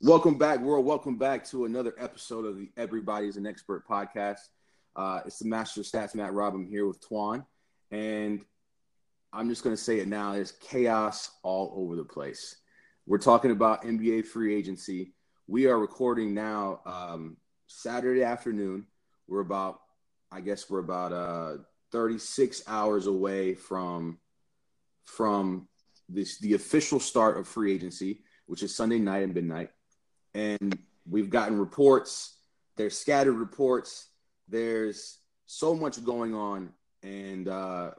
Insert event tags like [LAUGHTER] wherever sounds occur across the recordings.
Welcome back, world. Welcome back to another episode of the Everybody's an Expert podcast. Uh, it's the Master of Stats, Matt Rob. I'm here with Twan, and I'm just going to say it now. There's chaos all over the place. We're talking about NBA free agency. We are recording now um, Saturday afternoon. We're about, I guess, we're about uh, 36 hours away from from this the official start of free agency, which is Sunday night and midnight and we've gotten reports. There's scattered reports. There's so much going on, and uh,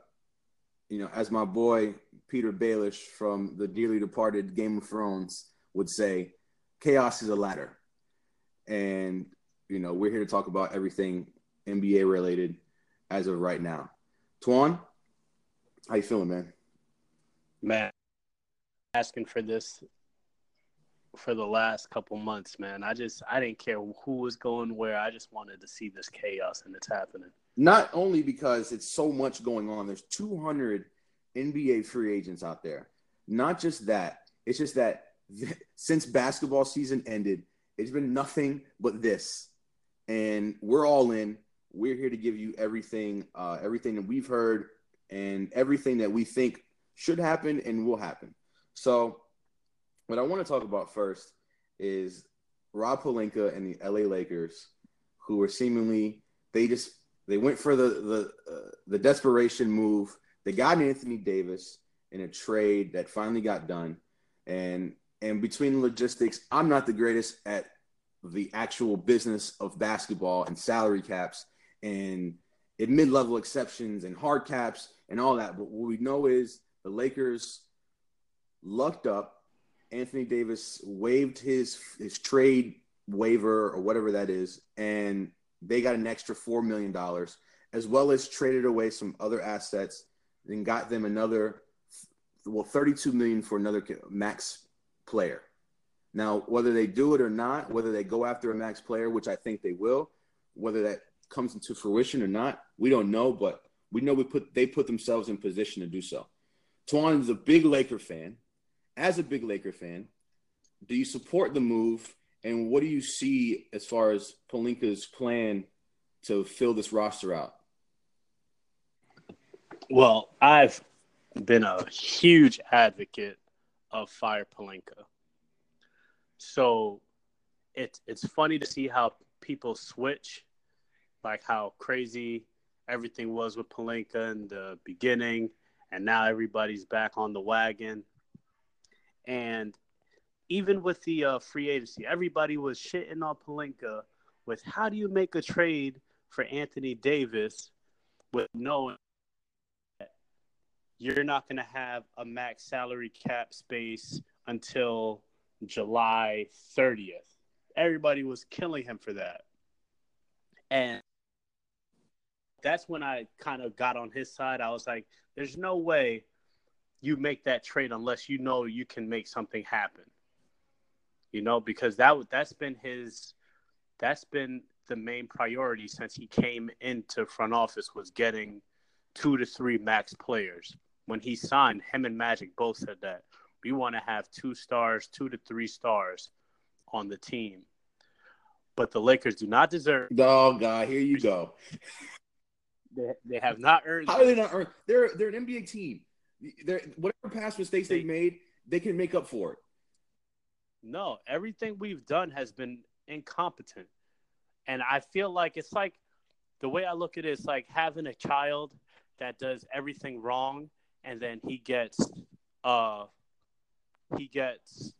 you know, as my boy Petyr Baelish from the dearly departed Game of Thrones would say, chaos is a ladder. And you know, we're here to talk about everything NBA related as of right now. Twan, how you feeling, man? Man, asking for this for the last couple months, man. I just I didn't care who was going where. I just wanted to see this chaos and it's happening. Not only because it's so much going on. There's 200 NBA free agents out there. Not just that. It's just that [LAUGHS] since basketball season ended, it's been nothing but this. And we're all in. We're here to give you everything, uh, everything that we've heard, and everything that we think should happen and will happen. So what I want to talk about first is Rob Pelinka and the LA Lakers, who were seemingly they just they went for the the uh, the desperation move. They got Anthony Davis in a trade that finally got done, and and between logistics, I'm not the greatest at the actual business of basketball and salary caps and mid-level exceptions and hard caps and all that. But what we know is the Lakers lucked up Anthony Davis waived his his trade waiver or whatever that is, and they got an extra four million dollars, as well as traded away some other assets and got them another well 32 million for another max player. Now, whether they do it or not, whether they go after a max player, which I think they will, whether that comes into fruition or not, we don't know, but we know we put they put themselves in position to do so. Twan is a big Laker fan as a big Laker fan, do you support the move? And what do you see as far as Pelinka's plan to fill this roster out? Well, I've been a huge advocate of Fire Pelinka. So it's it's funny to see how people switch, like how crazy everything was with Pelinka in the beginning, and now everybody's back on the wagon. And even with the uh, free agency, everybody was shitting on Pelinka with how do you make a trade for Anthony Davis with knowing that you're not going to have a max salary cap space until July 30th. Everybody was killing him for that. And that's when I kind of got on his side. I was like, there's no way you make that trade unless you know you can make something happen. You know, because that that's been his that's been the main priority since he came into front office was getting two to three max players. When he signed, him and Magic both said that we want to have two stars, two to three stars on the team. But the Lakers do not deserve. Oh God, here you go. They, they have not earned. How do they not earn? They're they're an NBA team. They're, whatever past mistakes they, they've made, they can make up for it. No, everything we've done has been incompetent. And I feel like it's like the way I look at it is like having a child that does everything wrong and then he gets uh he gets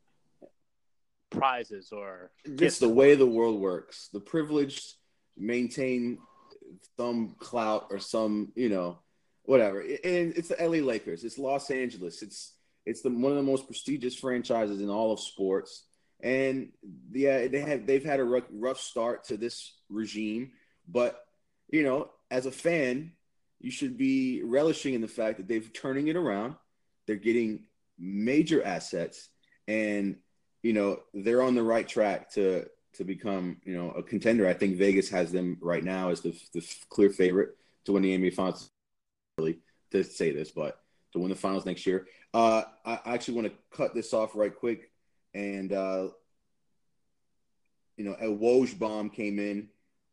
prizes or it's the way the world works. The privileged maintain some clout or some, you know, whatever. And it's the LA Lakers. It's Los Angeles. It's it's the one of the most prestigious franchises in all of sports. And yeah, they have they've had a rough, rough start to this regime, but you know, as a fan, you should be relishing in the fact that they've turning it around. They're getting major assets, and you know they're on the right track to to become you know a contender. I think Vegas has them right now as the, the clear favorite to win the NBA Finals to say this, but to win the finals next year. Uh, I actually want to cut this off right quick and uh, you know, a Woj bomb came in.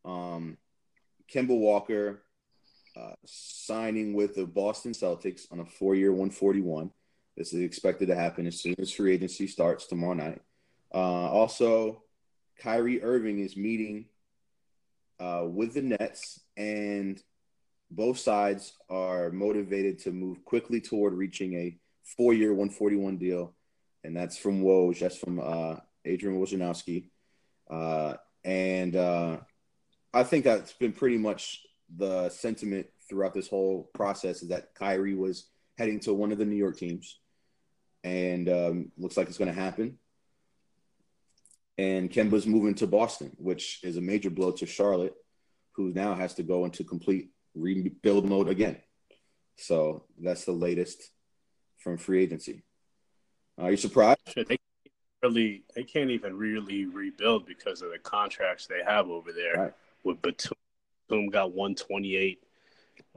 Um, Kemba Walker uh, signing with the Boston Celtics on a four-year, 141. This is expected to happen as soon as free agency starts tomorrow night. Uh, also, Kyrie Irving is meeting uh, with the Nets, and both sides are motivated to move quickly toward reaching a four-year, 141 deal, and that's from Woj. That's from uh, Adrian Wojnarowski, uh, and uh, I think that's been pretty much the sentiment throughout this whole process is that Kyrie was heading to one of the New York teams, and um, looks like it's going to happen. And Kemba's moving to Boston, which is a major blow to Charlotte, who now has to go into complete rebuild mode again. So that's the latest from free agency. Are you surprised? They really, they can't even really rebuild because of the contracts they have over there. Right. With Batum, Batum got one twenty eight.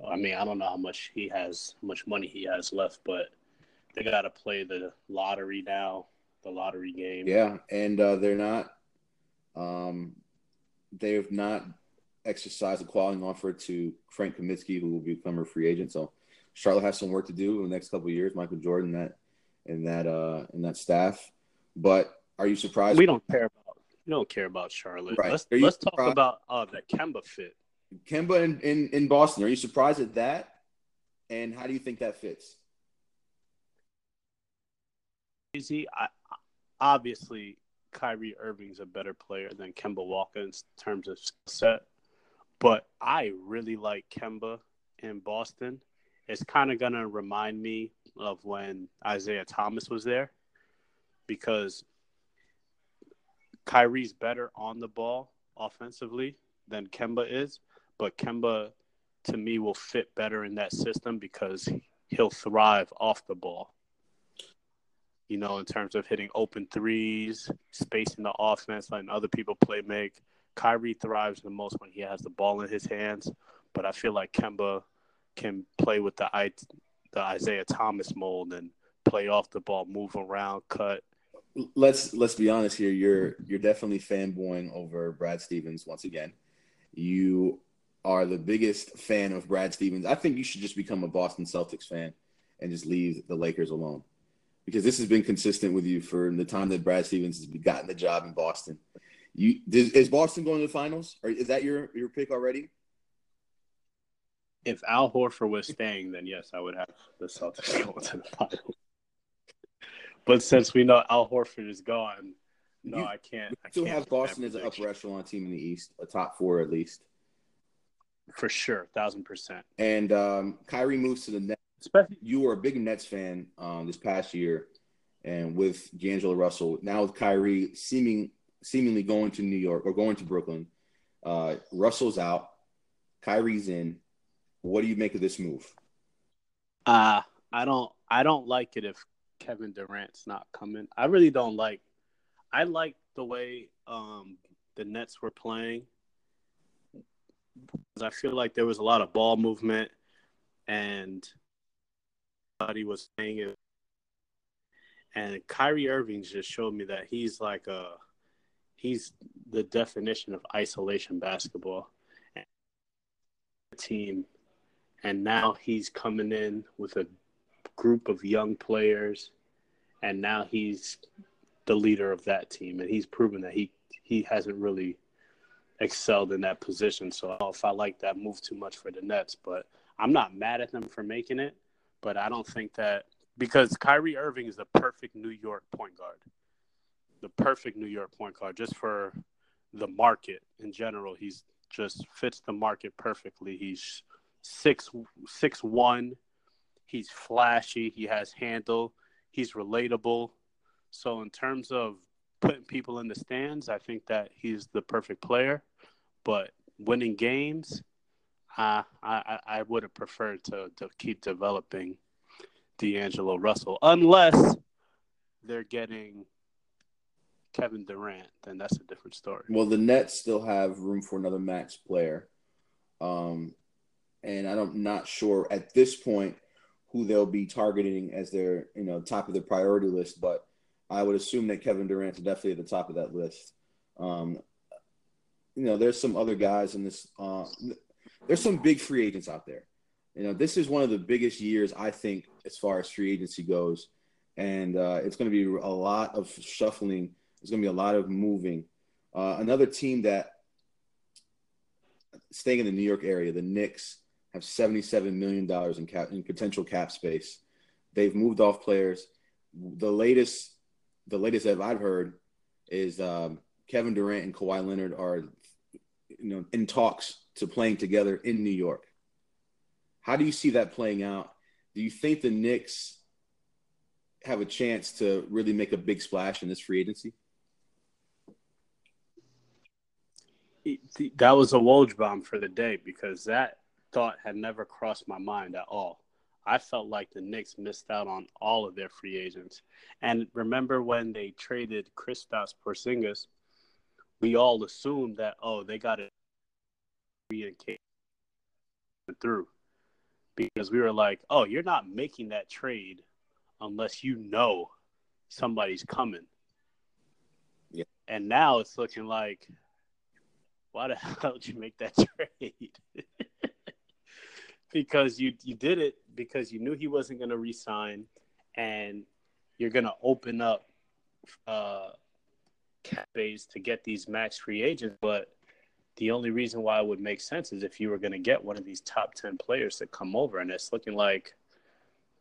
I mean, I don't know how much he has, how much money he has left, but they got to play the lottery now, the lottery game. Yeah, and uh, they're not. Um, they have not exercised a qualifying offer to Frank Kaminsky, who will become a free agent. So Charlotte has some work to do in the next couple of years. Michael Jordan, that and that uh and that staff. But are you surprised? We don't care about we don't care about Charlotte. Right. Let's let's talk about uh the Kemba fit. Kemba in, in, in Boston. Are you surprised at that? And how do you think that fits? Easy. I obviously Kyrie Irving's a better player than Kemba Walker in terms of set, but I really like Kemba in Boston. It's kind of gonna remind me of when Isaiah Thomas was there, because Kyrie's better on the ball offensively than Kemba is, but Kemba to me will fit better in that system because he'll thrive off the ball. You know, in terms of hitting open threes, spacing the offense, letting other people play make. Kyrie thrives the most when he has the ball in his hands, but I feel like Kemba can play with the I- the Isaiah Thomas mold and play off the ball, move around, cut. Let's let's be honest here. You're you're definitely fanboying over Brad Stevens once again. You are the biggest fan of Brad Stevens. I think you should just become a Boston Celtics fan and just leave the Lakers alone. Because this has been consistent with you for the time that Brad Stevens has gotten the job in Boston. You is, is Boston going to the finals? Or is that your your pick already? If Al Horford was staying, then yes, I would have the Celtics [LAUGHS] going to the finals. But since we know Al Horford is gone, no, You- I can't. I Still can't have Boston as an upper echelon team in the East, a top four at least. for sure, thousand percent. And um, Kyrie moves to the Nets. Especially You were a big Nets fan um, this past year, and with D'Angelo Russell. Now with Kyrie seeming seemingly going to New York or going to Brooklyn, uh, Russell's out, Kyrie's in. What do you make of this move? Uh I don't I don't like it if Kevin Durant's not coming. I really don't like I like the way um the Nets were playing. I feel like there was a lot of ball movement and he was saying it and Kyrie Irving just showed me that he's like a he's the definition of isolation basketball. Team. And now he's coming in with a group of young players and now he's the leader of that team. And he's proven that he he hasn't really excelled in that position. So I don't know if I like that move too much for the Nets but I'm not mad at them for making it. But I don't think that because Kyrie Irving is the perfect New York point guard the perfect New York point guard just for the market in general he's just fits the market perfectly he's six six one. He's flashy. He has handle. He's relatable. So in terms of putting people in the stands, I think that he's the perfect player. But winning games, uh, I I I would have preferred to to keep developing D'Angelo Russell, unless they're getting Kevin Durant. Then that's a different story. Well, the Nets still have room for another max player. Um, and I'm not sure at this point who they'll be targeting as their, you know, top of the priority list, but I would assume that Kevin Durant's definitely at the top of that list. Um, you know, there's some other guys in this. Uh, there's some big free agents out there. You know, this is one of the biggest years I think as far as free agency goes, and uh, it's going to be a lot of shuffling. There's going to be a lot of moving. Uh, another team that staying in the New York area, the Knicks have 77 million dollars in cap in potential cap space. They've moved off players. The latest, the latest that I've heard is um, Kevin Durant and Kawhi Leonard are, you know, in talks to playing together in New York. How do you see that playing out? Do you think the Knicks have a chance to really make a big splash in this free agency? That was a Woj bomb for the day because that thought had never crossed my mind at all. I felt like the Knicks missed out on all of their free agents. And remember when they traded Kristaps Porzingis, we all assumed that oh they got it through because we were like oh you're not making that trade unless you know somebody's coming. Yeah. And now it's looking like why the [LAUGHS] hell did you make that trade? [LAUGHS] because you you did it because you knew he wasn't going to resign, and you're going to open up uh, cap to get these max free agents. But the only reason why it would make sense is if you were going to get one of these top ten players to come over, and it's looking like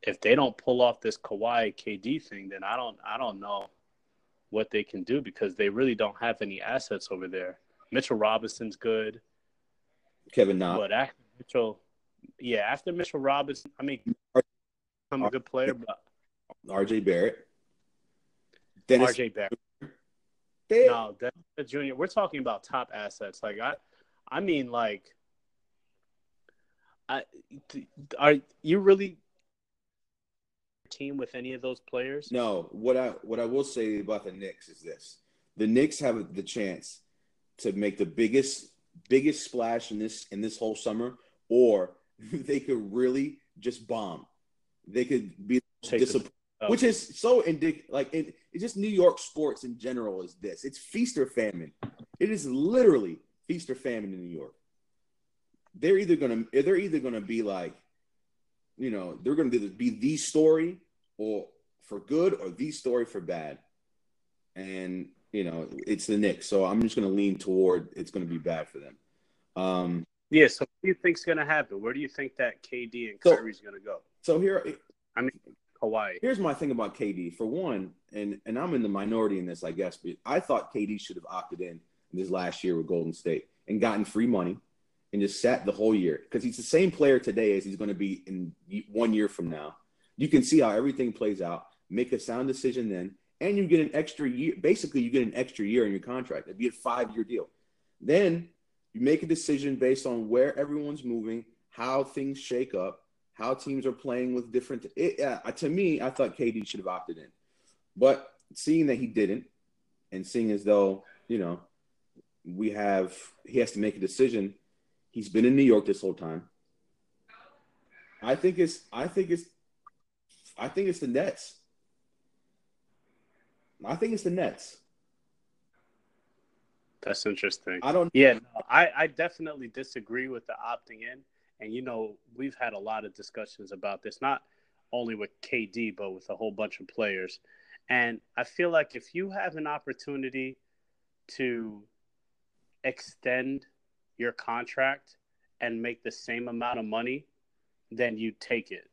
if they don't pull off this Kawhi KD thing, then I don't I don't know what they can do because they really don't have any assets over there. Mitchell Robinson's good. Kevin not. But after Mitchell, yeah, after Mitchell Robinson, I mean, I'm a good player, but RJ Barrett, Dennis RJ Barrett. No, Dennis Jr. We're talking about top assets. Like I, I mean, like, I are you really team with any of those players? No. What I what I will say about the Knicks is this: the Knicks have the chance to make the biggest biggest splash in this in this whole summer, or [LAUGHS] they could really just bomb. They could be disappointed, oh. which is so indicative. Like it, it's just New York sports in general is this. It's feast or famine. It is literally feast or famine in New York. They're either gonna they're either gonna be like, you know, they're gonna be the story or for good or the story for bad. And you know, it's the Knicks. So I'm just going to lean toward it's going to be bad for them. Um, yeah. So what do you think's going to happen? Where do you think that KD and so, going to go? So here, I mean, Kawhi. Here's my thing about KD. For one, and and I'm in the minority in this, I guess, but I thought KD should have opted in this last year with Golden State and gotten free money and just sat the whole year because he's the same player today as he's going to be in one year from now. You can see how everything plays out. Make a sound decision then, and you get an extra year. Basically, you get an extra year in your contract. It'd be a five year deal. Then you make a decision based on where everyone's moving, how things shake up, how teams are playing with different. It, uh, to me, I thought KD should have opted in, but seeing that he didn't, and seeing as though you know we have he has to make a decision. He's been in New York this whole time. I think it's I think it's I think it's the Nets. I think it's the Nets. That's interesting. I don't. Yeah, no, I I definitely disagree with the opting in, and you know we've had a lot of discussions about this, not only with KD but with a whole bunch of players, and I feel like if you have an opportunity to extend your contract and make the same amount of money, then you take it.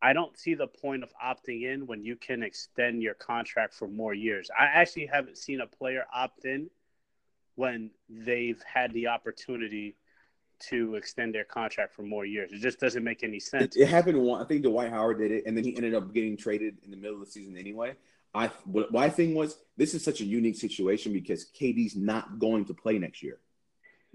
I don't see the point of opting in when you can extend your contract for more years. I actually haven't seen a player opt in when they've had the opportunity to extend their contract for more years. It just doesn't make any sense. It, it happened one. I think Dwight Howard did it, and then he ended up getting traded in the middle of the season anyway. I what my thing was this is such a unique situation because KD's not going to play next year.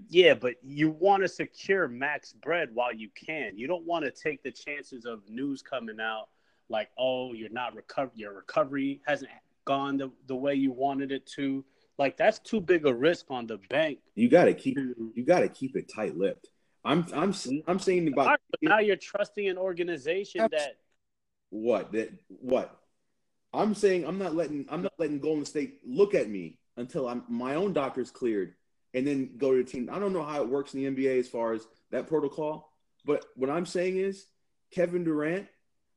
Yeah, but you want to secure max bread while you can. You don't want to take the chances of news coming out like, oh, you're not recover your recovery hasn't gone the, the way you wanted it to. Like that's too big a risk on the bank. You gotta keep you gotta keep it tight lipped. I'm I'm I'm saying about now you're trusting an organization that what that what I'm saying I'm not letting I'm not letting Golden State look at me until I'm my own doctor's cleared and then go to the team. I don't know how it works in the NBA as far as that protocol, but what I'm saying is Kevin Durant,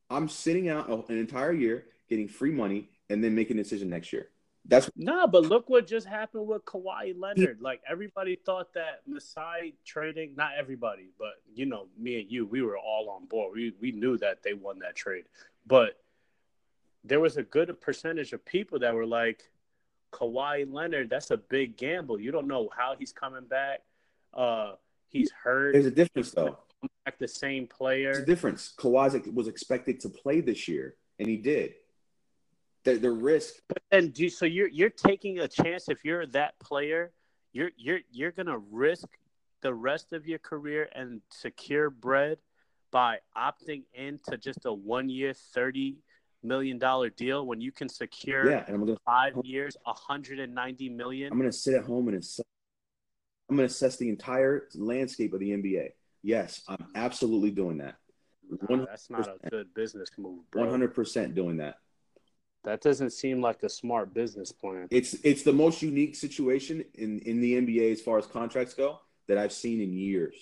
I'm sitting out an entire year getting free money and then making a decision next year. That's no, but look what just happened with Kawhi Leonard. Like everybody thought that Masai trading, not everybody, but you know, me and you, we were all on board. We we knew that they won that trade. But there was a good percentage of people that were like, Kawhi Leonard, that's a big gamble. You don't know how he's coming back. Uh, he's hurt. There's a difference though. Back the same player. There's a difference. Kawhi was expected to play this year, and he did. The, the risk. But then, do so you're you're taking a chance if you're that player. You're you're you're gonna risk the rest of your career and secure bread by opting into just a one year thirty million dollar deal when you can secure yeah, and I'm gonna, five years, 190 million. I'm going to sit at home and assess, I'm going to assess the entire landscape of the NBA. Yes, I'm absolutely doing that. That's not a good business move, bro. 100% doing that. That doesn't seem like a smart business plan. It's it's the most unique situation in in the NBA as far as contracts go that I've seen in years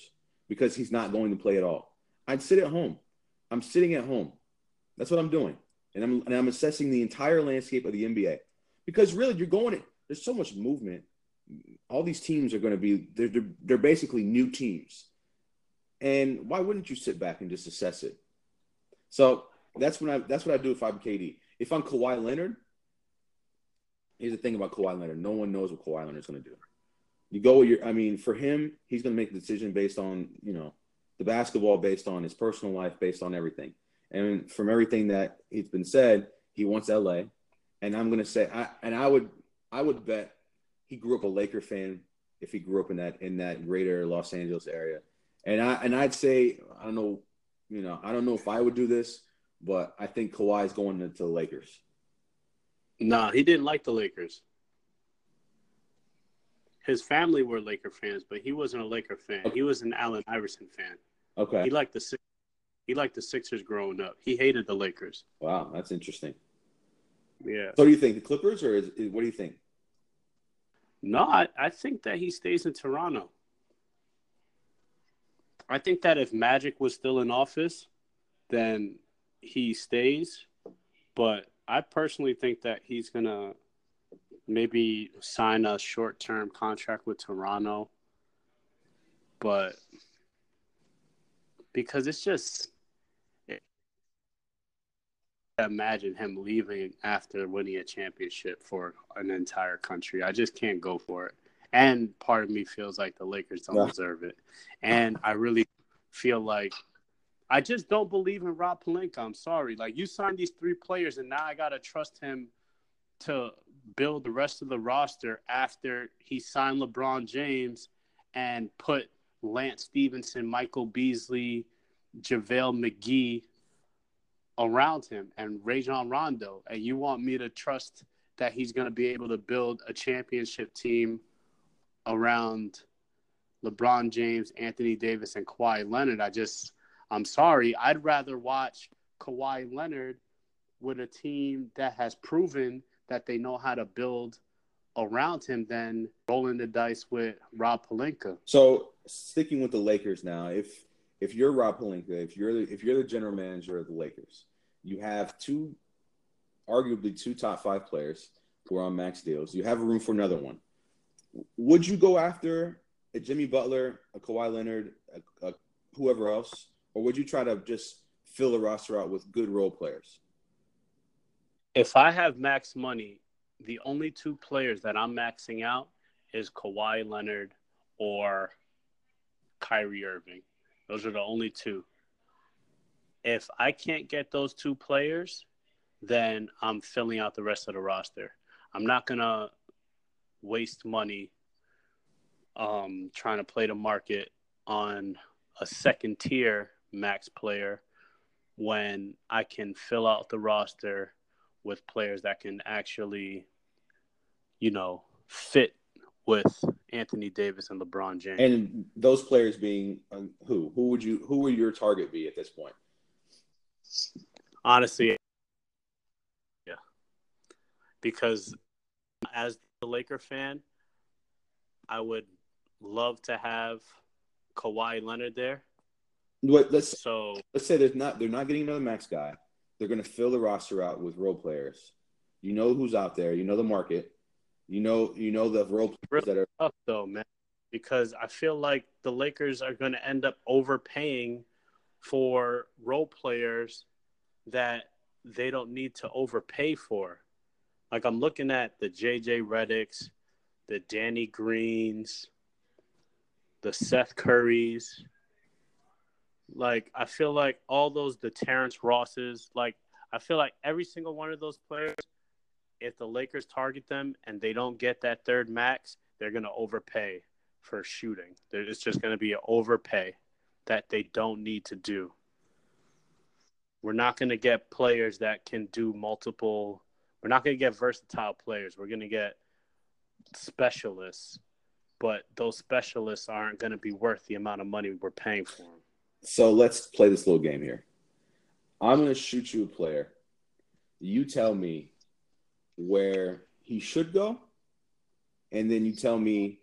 because he's not going to play at all. I'd sit at home. I'm sitting at home. That's what I'm doing and I'm and I'm assessing the entire landscape of the NBA because really you're going. There's so much movement. All these teams are going to be they're, they're they're basically new teams, and why wouldn't you sit back and just assess it? So that's when I that's what I do if I'm KD. If I'm Kawhi Leonard, here's the thing about Kawhi Leonard: no one knows what Kawhi Leonard's going to do. You go with your, I mean, for him, he's going to make the decision based on you know the basketball, based on his personal life, based on everything. And from everything that it's been said, he wants LA. And I'm gonna say, I, and I would, I would bet he grew up a Laker fan if he grew up in that in that greater Los Angeles area. And I and I'd say, I don't know, you know, I don't know if I would do this, but I think Kawhi's going into the Lakers. Nah, he didn't like the Lakers. His family were Laker fans, but he wasn't a Laker fan. Okay. He was an Allen Iverson fan. Okay. He liked the he liked the Sixers growing up. He hated the Lakers. Wow, that's interesting. Yeah. So, do you think the Clippers, or is, what do you think? No, I, I think that he stays in Toronto. I think that if Magic was still in office, then he stays. But I personally think that he's gonna maybe sign a short-term contract with Toronto. But because it's just imagine him leaving after winning a championship for an entire country. I just can't go for it. And part of me feels like the Lakers don't yeah. deserve it. And I really feel like I just don't believe in Rob Pelinka. I'm sorry. Like you signed these three players and now I gotta trust him to build the rest of the roster after he signed LeBron James and put Lance Stephenson, Michael Beasley, JaVale McGee around him and Rajon Rondo, and you want me to trust that he's going to be able to build a championship team around LeBron James, Anthony Davis, and Kawhi Leonard. I just, I'm sorry. I'd rather watch Kawhi Leonard with a team that has proven that they know how to build around him than rolling the dice with Rob Pelinka. So sticking with the Lakers now, if if you're Rob Pelinka, if you're the, if you're the general manager of the Lakers, you have two, arguably two top five players who are on max deals. You have room for another one. Would you go after a Jimmy Butler, a Kawhi Leonard, a, a, whoever else, or would you try to just fill the roster out with good role players? If I have max money, the only two players that I'm maxing out is Kawhi Leonard or Kyrie Irving. Those are the only two. If I can't get those two players, then I'm filling out the rest of the roster. I'm not gonna waste money um, trying to play the market on a second tier max player when I can fill out the roster with players that can actually, you know, fit with Anthony Davis and LeBron James. And those players being um, who? Who would you? Who would your target be at this point? Honestly, yeah, because as the Laker fan, I would love to have Kawhi Leonard there. What let's So let's say there's not they're not getting another max guy. They're going to fill the roster out with role players. You know who's out there. You know the market. You know you know the role players that are tough though, man, because I feel like the Lakers are going to end up overpaying for role players that they don't need to overpay for. Like I'm looking at the JJ Redicks, the Danny Greens, the Seth Currys. Like I feel like all those the Terrence Rosses, like I feel like every single one of those players, if the Lakers target them and they don't get that third max, they're gonna overpay for shooting. It's just gonna be an overpay that they don't need to do. We're not gonna get players that can do multiple. We're not gonna get versatile players. We're gonna get specialists, but those specialists aren't gonna be worth the amount of money we're paying for them. So let's play this little game here. I'm going to shoot you a player. You tell me where he should go, and then you tell me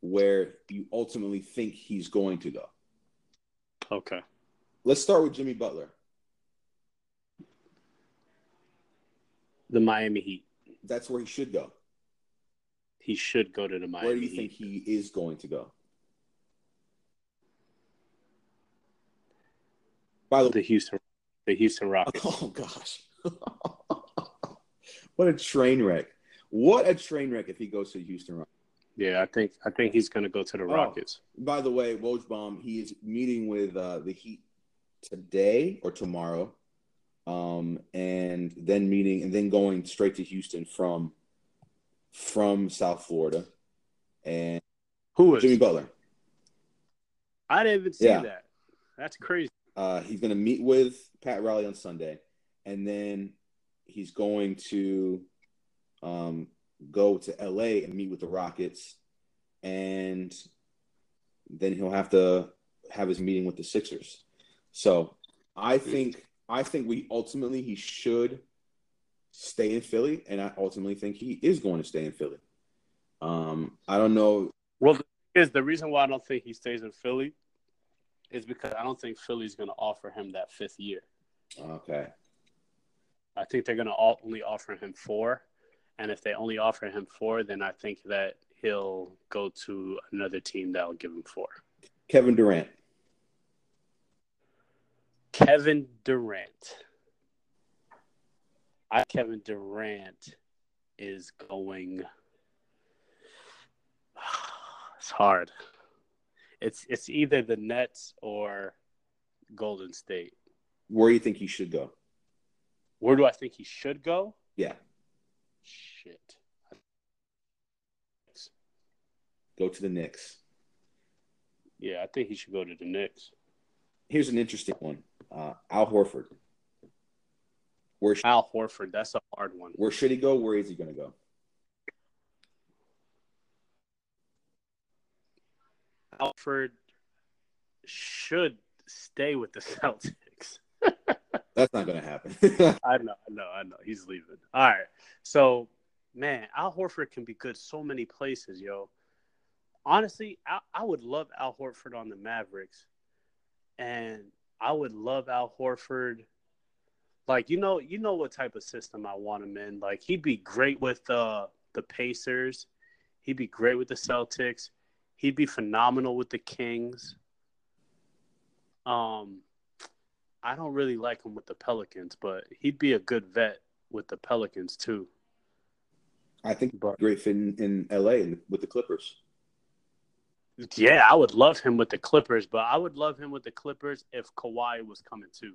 where you ultimately think he's going to go. Okay. Let's start with Jimmy Butler. The Miami Heat. That's where he should go. He should go to the Miami where do you Heat. think he is going to go? By the the Houston, the Houston Rockets. [LAUGHS] oh gosh, [LAUGHS] what a train wreck! What a train wreck if he goes to Houston Rockets. Yeah, I think I think he's gonna go to the Oh. Rockets. By the way, Woj bomb, he is meeting with uh, the Heat today or tomorrow, um, and then meeting and then going straight to Houston from from South Florida, and Who is? Jimmy Butler. I didn't even see Yeah. that. That's crazy. Uh, he's going to meet with Pat Riley on Sunday, and then he's going to um, go to LA and meet with the Rockets, and then he'll have to have his meeting with the Sixers. So I think I think we ultimately he should stay in Philly, and I ultimately think he is going to stay in Philly. Um, I don't know. Well, is the reason why I don't think he stays in Philly is because I don't think Philly's gonna offer him that fifth year. Okay, I think they're gonna only offer him four, and if they only offer him four, then I think that he'll go to another team that'll give him four. Kevin Durant. Kevin Durant. I Kevin Durant is going. [SIGHS] It's hard. It's it's either the Nets or Golden State. Where do you think he should go? Where do I think he should go? Yeah, Shit. go to the Knicks. Yeah, I think he should go to the Knicks. Here's an interesting one. Uh, Al Horford. Where, sh- Al Horford, that's a hard one. where should he go? Where is he going to go? Al Horford should stay with the [LAUGHS] Celtics. That's not going to happen. [LAUGHS] I know, I know, I know. He's leaving. All right. So, man, Al Horford can be good so many places, yo. Honestly, I, I would love Al Horford on the Mavericks. And I would love Al Horford. Like, you know, you know what type of system I want him in. Like, he'd be great with uh, the Pacers. He'd be great with the Celtics. He'd be phenomenal with the Kings. Um, I don't really like him with the Pelicans, but he'd be a good vet with the Pelicans too. I think But great fit in, in LA with the Clippers. yeah, I would love him with the Clippers, but I would love him with the Clippers if Kawhi was coming too.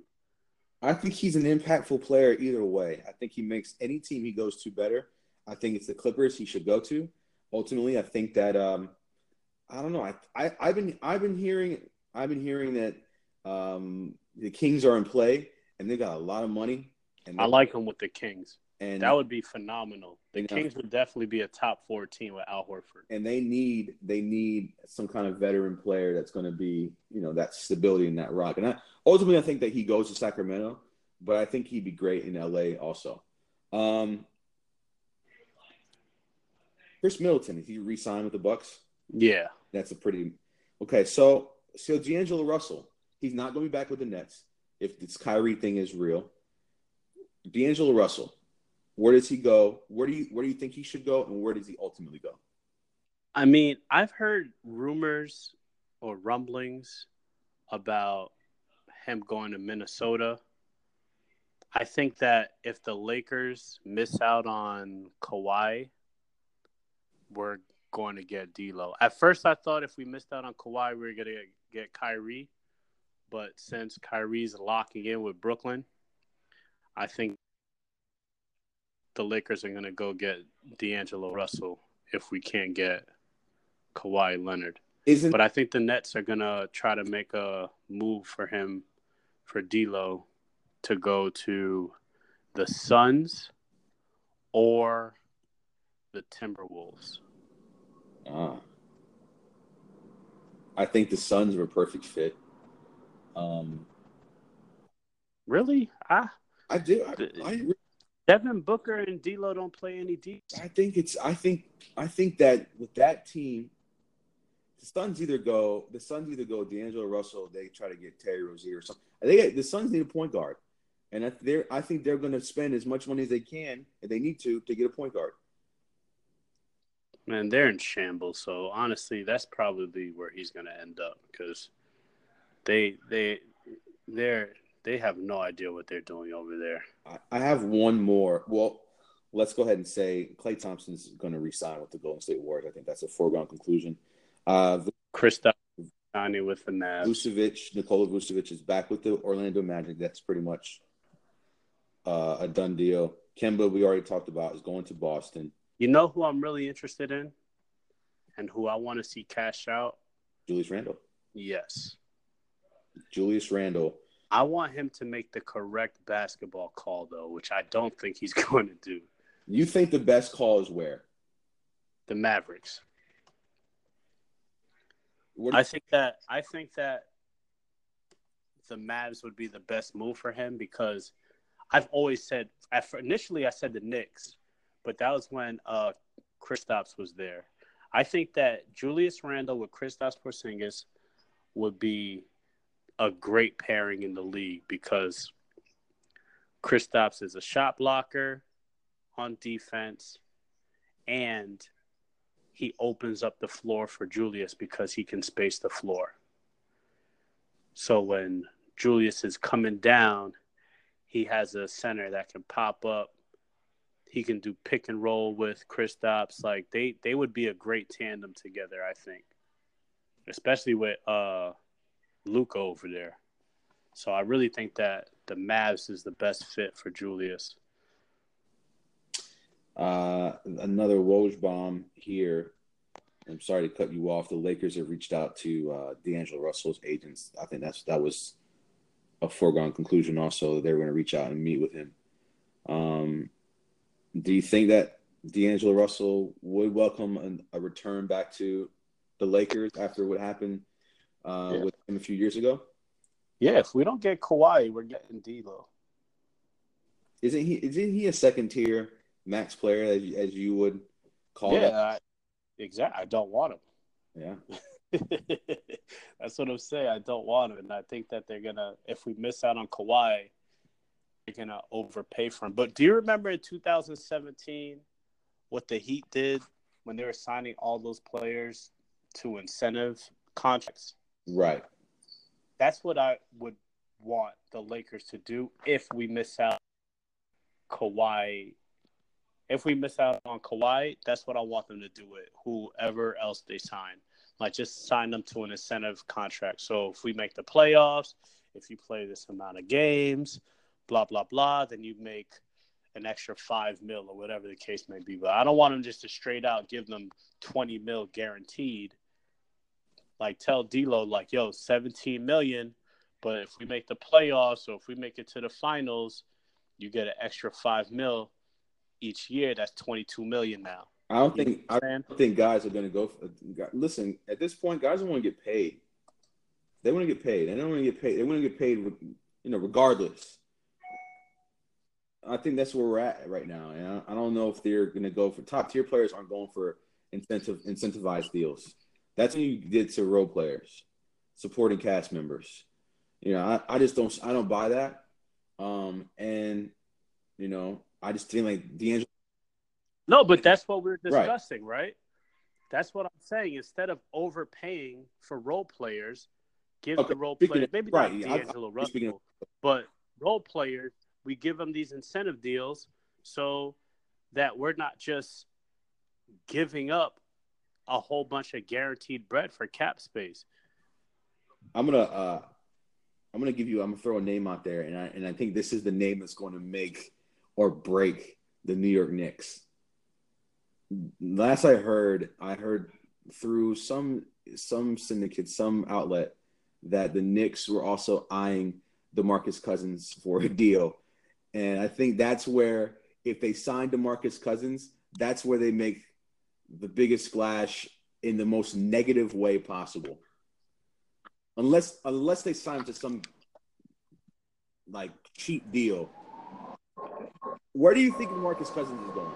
I think he's an impactful player either way. I think he makes any team he goes to better. I think it's the Clippers he should go to. Ultimately, I think that um, I don't know. I, I I've been I've been hearing I've been hearing that um, the Kings are in play and they got a lot of money. And I like him with the Kings. and That would be phenomenal. The. Kings would definitely be a top four team with Al Horford. and they need they need some kind of veteran player that's going to be you know that stability in that rock. And I, ultimately, I think that he goes to Sacramento, but I think he'd be great in LA also. Um, Khris Middleton, if he re-signed with the Bucks? Yeah, That's a pretty okay. So so D'Angelo Russell, he's not going back with the Nets if this Kyrie thing is real. D'Angelo Russell, where does he go? Where do you where do you think he should go, and where does he ultimately go? I mean, I've heard rumors or rumblings about him going to Minnesota. I think that if the Lakers miss out on Kawhi, we're going to get D'Lo. At first, I thought if we missed out on Kawhi, we were going to get Kyrie. But since Kyrie's locking in with Brooklyn, I think the Lakers are going to go get D'Angelo Russell if we can't get Kawhi Leonard. Isn't... But I think the Nets are going to try to make a move for him, for D'Lo, to go to the Suns or the Timberwolves. Ah. I think the Suns are a perfect fit. Um, really? Ah, I do. I, I, Devin Booker and D'Lo don't play any deep. I think it's. I think. I think that with that team, the Suns either go. The Suns either go D'Angelo Russell. They try to get Terry Rozier or something. They the Suns need a point guard, and they're. I think they're going to spend as much money as they can, and they need to, to get a point guard. Man, they're in shambles. So honestly, that's probably where he's going to end up because they they they're they have no idea what they're doing over there. I have one more. Well, let's go ahead and say Klay Thompson's going to resign with the Golden State Warriors. I think that's a foregone conclusion. Uh, Kristaps with the Mavs. Vucevic, Nikola Vucevic is back with the Orlando Magic. That's pretty much uh, a done deal. Kemba, we already talked about, is going to Boston. You know who I'm really interested in, and who I want to see cash out. Julius Randle. Yes. Julius Randle. I want him to make the correct basketball call, though, which I don't think he's [LAUGHS] going to do. You think the best call is where? The Mavericks. What I think that I think that the Mavs would be the best move for him because I've always said initially I said the Knicks, but that was when uh Kristaps was there. I think that Julius Randle with Kristaps Porzingis would be a great pairing in the league because Kristaps is a shot blocker on defense and he opens up the floor for Julius because he can space the floor. So when Julius is coming down, he has a center that can pop up. He can do pick and roll with Kristaps. Like they they would be a great tandem together, I think. Especially with uh Luka over there. So I really think that the Mavs is the best fit for Julius. Uh, another Woj bomb here. I'm sorry to cut you off. The Lakers have reached out to uh, D'Angelo Russell's agents. I think that's that was a foregone conclusion. Also, they were going to reach out and meet with him. Um, do you think that D'Angelo Russell would welcome an, a return back to the Lakers after what happened uh, yeah. with him a few years ago? Yeah, if we don't get Kawhi, we're getting D'Lo. Isn't he? Isn't he a second tier max player as you, as you would call yeah, Yeah, exactly. I don't want him. Yeah, [LAUGHS] that's what I'm saying. I don't want him, and I think that they're gonna. If we miss out on Kawhi, they're gonna overpay for him. But do you remember in 2017 what the Heat did when they were signing all those players to incentive contracts? Right. That's what I would want the Lakers to do if we miss out Kawhi. If we miss out on Kawhi, that's what I want them to do with whoever else they sign. Like just sign them to an incentive contract. So if we make the playoffs, if you play this amount of games, blah blah blah, then you make an extra five mil or whatever the case may be. But I don't want them just to straight out give them twenty mil guaranteed like tell D'Lo like, yo, 17 million, but if we make the playoffs or if we make it to the finals, you get an extra five mil each year. That's 22 million now. I don't you think I don't think guys are going to go. For, listen, at this point, guys don't want to get paid. They want to get paid. They don't want to get paid. They want to get paid, you know, regardless. I think that's where we're at right now. And I don't know if they're going to go for top tier players aren't going for incentive incentivized deals. That's when you get to role players, supporting cast members. You know, I, I just don't I don't buy that. Um, and you know, I just think like D'Angelo. No, but that's what we're discussing, right? right? That's what I'm saying. Instead of overpaying for role players, give okay. the role players maybe right. not D'Angelo I, Russell, of, but role players. We give them these incentive deals so that we're not just giving up a whole bunch of guaranteed bread for cap space. I'm gonna uh, I'm gonna give you I'm gonna throw a name out there, and I and I think this is the name that's going to make or break the New York Knicks. Last I heard, I heard through some some syndicate, some outlet, that the Knicks were also eyeing DeMarcus Cousins for a deal, and I think that's where if they sign DeMarcus Cousins, that's where they make the biggest splash in the most negative way possible. Unless unless they sign to some like cheap deal. Where do you think Marcus Cousins is going?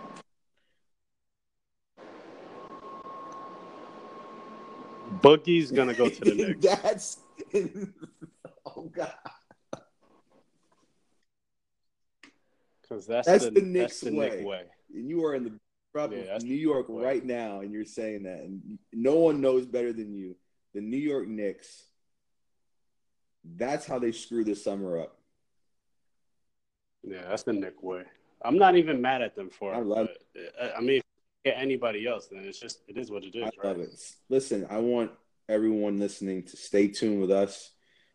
Boogie's gonna go to the [LAUGHS] Knicks. That's [LAUGHS] oh god. Because that's, that's, the, the Knicks that's the way. Knick way. And you are in the yeah, New York right now, and you're saying that, and no one knows better than you. The New York Knicks. That's how they screw this summer up. Yeah, that's the Knick way. I'm not even mad at them for I it. love it. I mean, get anybody else, then it's just it is what it is. I right? love it. Listen, I want everyone listening to stay tuned with us.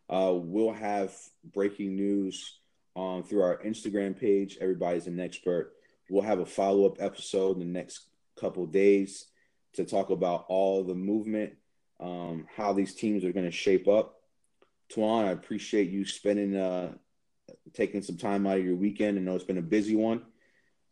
Uh, we'll have breaking news um, through our Instagram page. Everybody's an expert. We'll have a follow up episode in the next couple days to talk about all the movement, um, how these teams are going to shape up. Twan, I appreciate you spending uh, taking some time out of your weekend. I know it's been a busy one.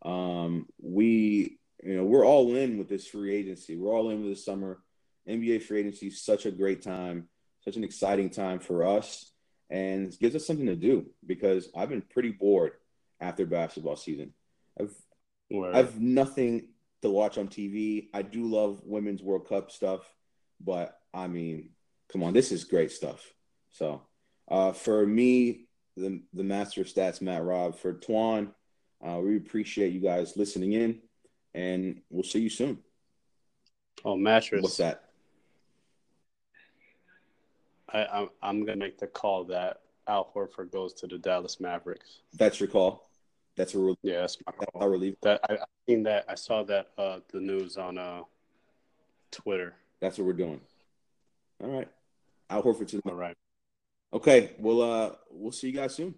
Um, we, you know, we're all in with this free agency. We're all in with the summer. NBA free agency is such a great time, such an exciting time for us, and it gives us something to do because I've been pretty bored after basketball season. I've Word. I have nothing to watch on TV. I do love women's World Cup stuff, but I mean, come on, this is great stuff. So, uh, for me, the the master of stats, Matt Rob, for Twan, uh, we appreciate you guys listening in, and we'll see you soon. Oh, mattress. What's that? I, I'm I'm gonna make the call that Al Horford goes to the Dallas Mavericks. That's your call. That's a relief. Yeah, that's my call. a relief. That I, I seen that. I saw that uh, the news on uh, Twitter. That's what we're doing. All right. Al Horford to the All right. Okay. Well, uh, we'll see you guys soon.